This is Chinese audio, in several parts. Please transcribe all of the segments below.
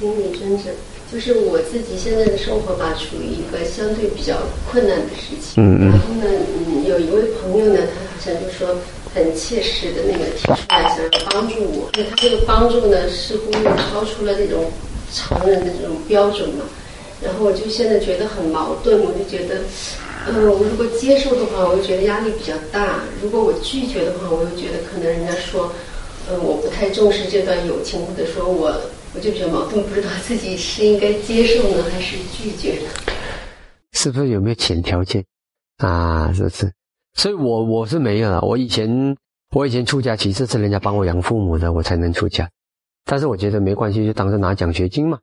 听你真正，就是我自己现在的生活吧，处于一个相对比较困难的时期。嗯嗯然后呢，嗯，有一位朋友呢，他好像就说很切实的那个提出来想要帮助我，那他这个帮助呢，似乎又超出了这种常人的这种标准嘛。然后我就现在觉得很矛盾，我就觉得，嗯，我如果接受的话，我就觉得压力比较大；如果我拒绝的话，我又觉得可能人家说，嗯，我不太重视这段友情，或者说我我就比较矛盾，不知道自己是应该接受呢，还是拒绝呢？是不是有没有前条件啊？是不是？所以我我是没有了。我以前我以前出家，其实是人家帮我养父母的，我才能出家。但是我觉得没关系，就当是拿奖学金嘛，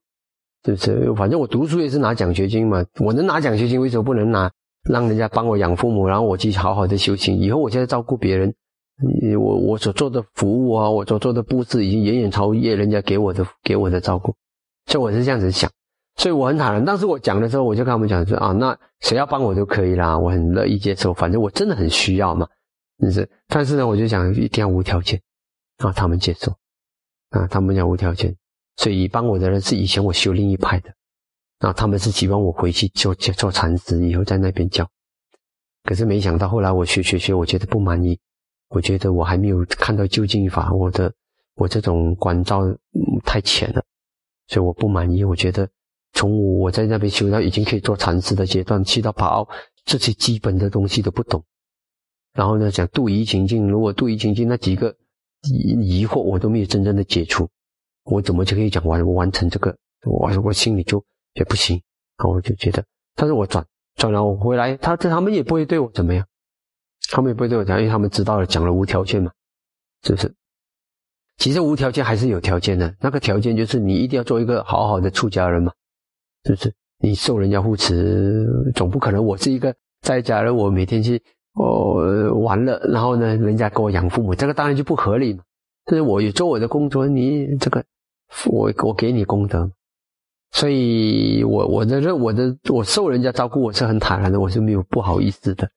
是不是？反正我读书也是拿奖学金嘛，我能拿奖学金，为什么不能拿？让人家帮我养父母，然后我去好好的修行，以后我现在照顾别人，我我所做的服务啊，我所做的布置，已经远远超越人家给我的给我的照顾，所以我是这样子想。所以我很坦然。当时我讲的时候，我就跟他们讲说啊，那谁要帮我都可以啦，我很乐意接受，反正我真的很需要嘛，但是？但是呢，我就讲一定要无条件，啊，他们接受，啊，他们讲无条件，所以帮我的人是以前我修另一派的，啊，他们是希望我回去做做做禅师，以后在那边教。可是没想到后来我学学学，我觉得不满意，我觉得我还没有看到究竟法，我的我这种关照、太浅了，所以我不满意，我觉得。从我在那边修到已经可以做禅师的阶段，去到巴奥这些基本的东西都不懂，然后呢，讲度疑情境，如果度疑情境那几个疑疑惑我都没有真正的解除，我怎么就可以讲完完成这个？我我心里就也不行，然后我就觉得，但是我转转了，我回来，他他们也不会对我怎么样，他们也不会对我讲，因为他们知道了讲了无条件嘛，是不是？其实无条件还是有条件的，那个条件就是你一定要做一个好好的出家人嘛。是不是？你受人家护持，总不可能我是一个在家人，我每天去哦玩了，然后呢，人家给我养父母，这个当然就不合理嘛。就是我有做我的工作，你这个我我给你功德，所以我我的认我的我受人家照顾，我是很坦然的，我是没有不好意思的。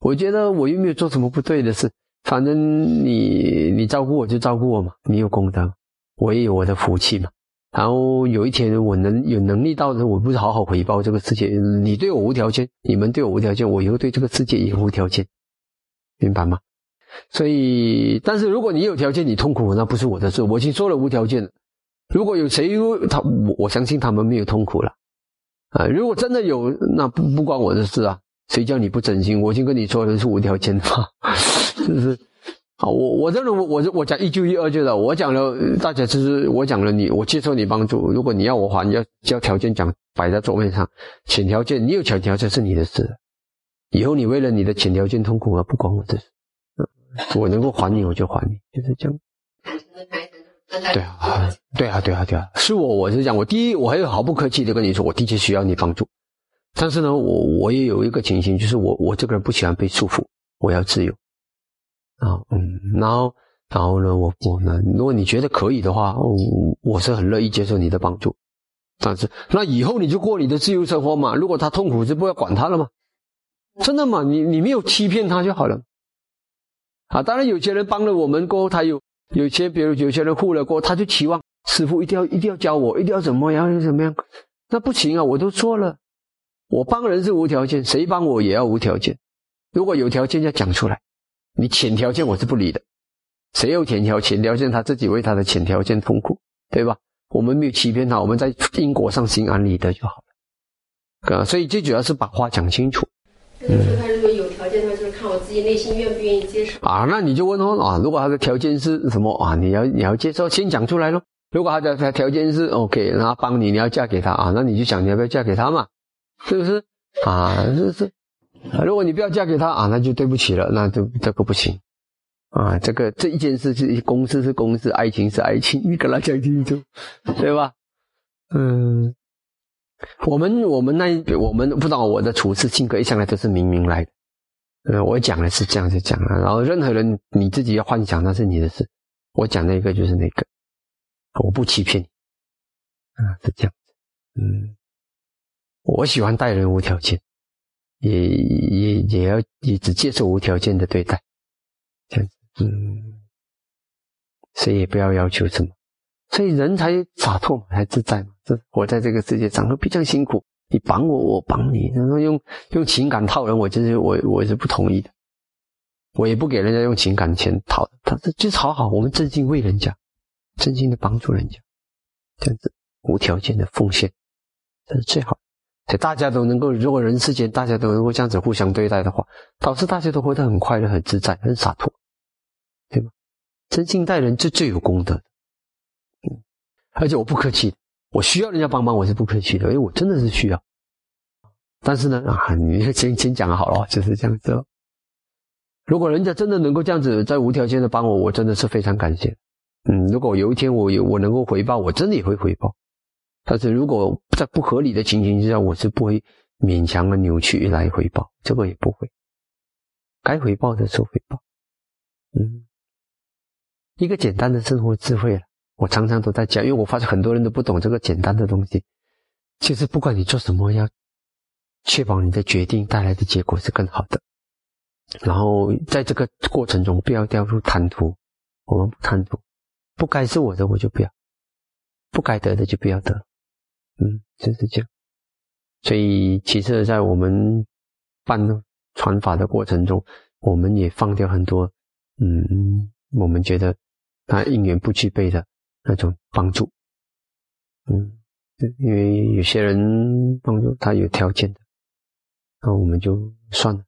我觉得我又没有做什么不对的事，反正你你照顾我就照顾我嘛，你有功德，我也有我的福气嘛。然后有一天我能有能力到的，我不是好好回报这个世界。你对我无条件，你们对我无条件，我以后对这个世界也无条件，明白吗？所以，但是如果你有条件，你痛苦，那不是我的事。我已经说了无条件了。如果有谁他我我相信他们没有痛苦了啊。如果真的有，那不不关我的事啊。谁叫你不真心？我已经跟你说了是无条件的嘛，是不是？好，我我这种我我讲一就一，二就的。我讲了，大家就是我讲了你，我接受你帮助。如果你要我还，要要条件讲摆在桌面上，浅条件，你有浅条件是你的事。以后你为了你的浅条件痛苦而，不管我的事。我能够还你，我就还你，就是这样。对啊，对啊，对啊，对啊，是我，我是讲，我第一，我还有毫不客气的跟你说，我的确需要你帮助。但是呢，我我也有一个情形，就是我我这个人不喜欢被束缚，我要自由。啊，嗯，然后，然后呢，我我呢，如果你觉得可以的话，我我是很乐意接受你的帮助，但是那以后你就过你的自由生活嘛。如果他痛苦，就不要管他了嘛，真的嘛，你你没有欺骗他就好了。啊，当然有些人帮了我们过后，他有有些比如有些人护了过后，他就期望师傅一定要一定要教我，一定要怎么样怎么样，那不行啊，我都做了，我帮人是无条件，谁帮我也要无条件，如果有条件要讲出来。你浅条件我是不理的，谁有浅条浅条件，他自己为他的浅条件痛苦，对吧？我们没有欺骗他，我们在因果上心安理得就好了。啊，所以最主要是把话讲清楚。就是说他如果有条件的话，就是看我自己内心愿不愿意接受。啊，那你就问哦啊，如果他的条件是什么啊？你要你要接受，先讲出来咯。如果他的条件是 OK，然后帮你，你要嫁给他啊，那你就想你要不要嫁给他嘛？是不是？啊，是是。如果你不要嫁给他啊，那就对不起了，那就这个不行啊。这个这一件事是公事是公事，爱情是爱情，你跟他讲清楚，对吧？嗯，我们我们那我们不知道我的处事性格一向来都是明明来的，嗯，我讲的是这样就讲了，然后任何人你自己要幻想那是你的事，我讲那个就是那个，我不欺骗你，啊，是这样子，嗯，我喜欢待人无条件。也也也要也只接受无条件的对待，这样子，嗯，谁也不要要求什么，所以人才洒脱嘛，才自在嘛。这活在这个世界上，比较辛苦。你帮我，我帮你，然后用用情感套人，我就是我我是不同意的。我也不给人家用情感钱套，他这就是好好，我们真心为人家，真心的帮助人家，这样子无条件的奉献，这是最好。所以大家都能够，如果人世间大家都能够这样子互相对待的话，导致大家都活得很快乐、很自在、很洒脱，对吗？真心待人是最有功德的。嗯，而且我不客气，我需要人家帮忙，我是不客气的，因为我真的是需要。但是呢，啊，你先先讲好了，就是这样子。如果人家真的能够这样子在无条件的帮我，我真的是非常感谢。嗯，如果有一天我有我能够回报，我真的也会回报。但是如果在不合理的情形之下，我是不会勉强的扭曲来回报，这个也不会。该回报的时候回报。嗯，一个简单的生活智慧了，我常常都在讲，因为我发现很多人都不懂这个简单的东西。其实不管你做什么，要确保你的决定带来的结果是更好的。然后在这个过程中，不要掉入贪图。我们不贪图，不该是我的我就不要，不该得的就不要得。嗯，就是这样。所以，其实，在我们办传法的过程中，我们也放掉很多，嗯，我们觉得他因缘不具备的那种帮助。嗯，因为有些人帮助他有条件的，那我们就算了。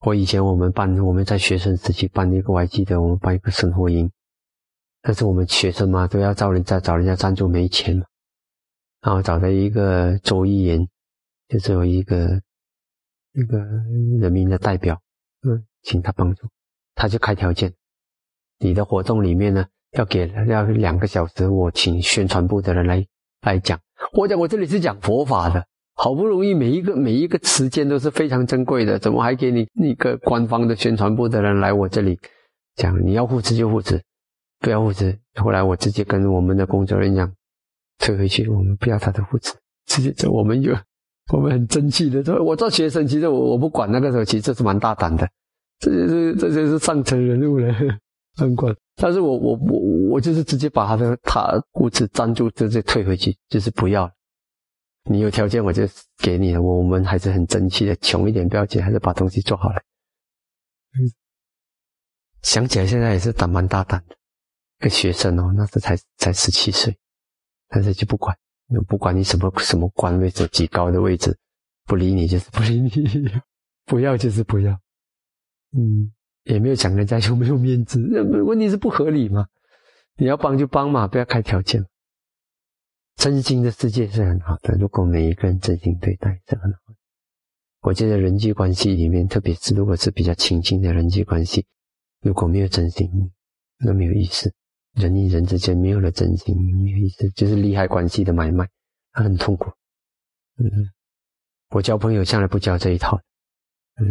我以前我们办，我们在学生时期办一个，我还记得我们办一个生活营，但是我们学生嘛，都要找人家找人家赞助，没钱嘛。然后找到一个周议员，就是有一个一个人民的代表，嗯，请他帮助，他就开条件，你的活动里面呢，要给要两个小时，我请宣传部的人来来讲。我讲我这里是讲佛法的，好不容易每一个每一个时间都是非常珍贵的，怎么还给你一个官方的宣传部的人来我这里讲？你要护持就护持，不要护持。后来我直接跟我们的工作人员讲。退回去，我们不要他的物资，直接走。我们有，我们很争气的说，我做学生，其实我我不管那个时候，其实这是蛮大胆的。这就是这就是上层人物了，很管。但是我我我我就是直接把他的他护持赞助直接退回去，就是不要了。你有条件我就给你了。我们还是很争气的，穷一点不要紧，还是把东西做好了。嗯想起来现在也是胆蛮大胆的，个学生哦，那时才才十七岁。但是就不管，不管你什么什么官位，几高的位置，不理你就是 不理你，不要就是不要，嗯，也没有讲人家有没有面子，问题是不合理嘛？你要帮就帮嘛，不要开条件。真心的世界是很好的，如果每一个人真心对待是很好的。我觉得人际关系里面，特别是如果是比较亲近的人际关系，如果没有真心，那没有意思。人与人之间没有了真心，没有意思，就是利害关系的买卖，他很痛苦。嗯，我交朋友向来不交这一套。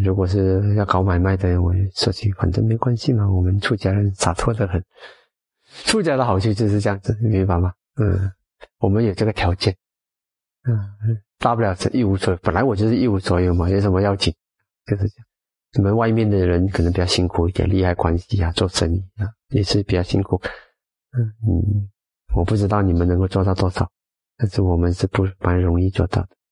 如果是要搞买卖的，我说起反正没关系嘛，我们出家人洒脱的很。出家的好处就是这样子，明白吗？嗯，我们有这个条件。嗯，大不了是一无所有，本来我就是一无所有嘛，有什么要紧？就是这样。你们外面的人可能比较辛苦一点，利害关系啊，做生意啊，也是比较辛苦。嗯，我不知道你们能够做到多少，但是我们是不蛮容易做到的。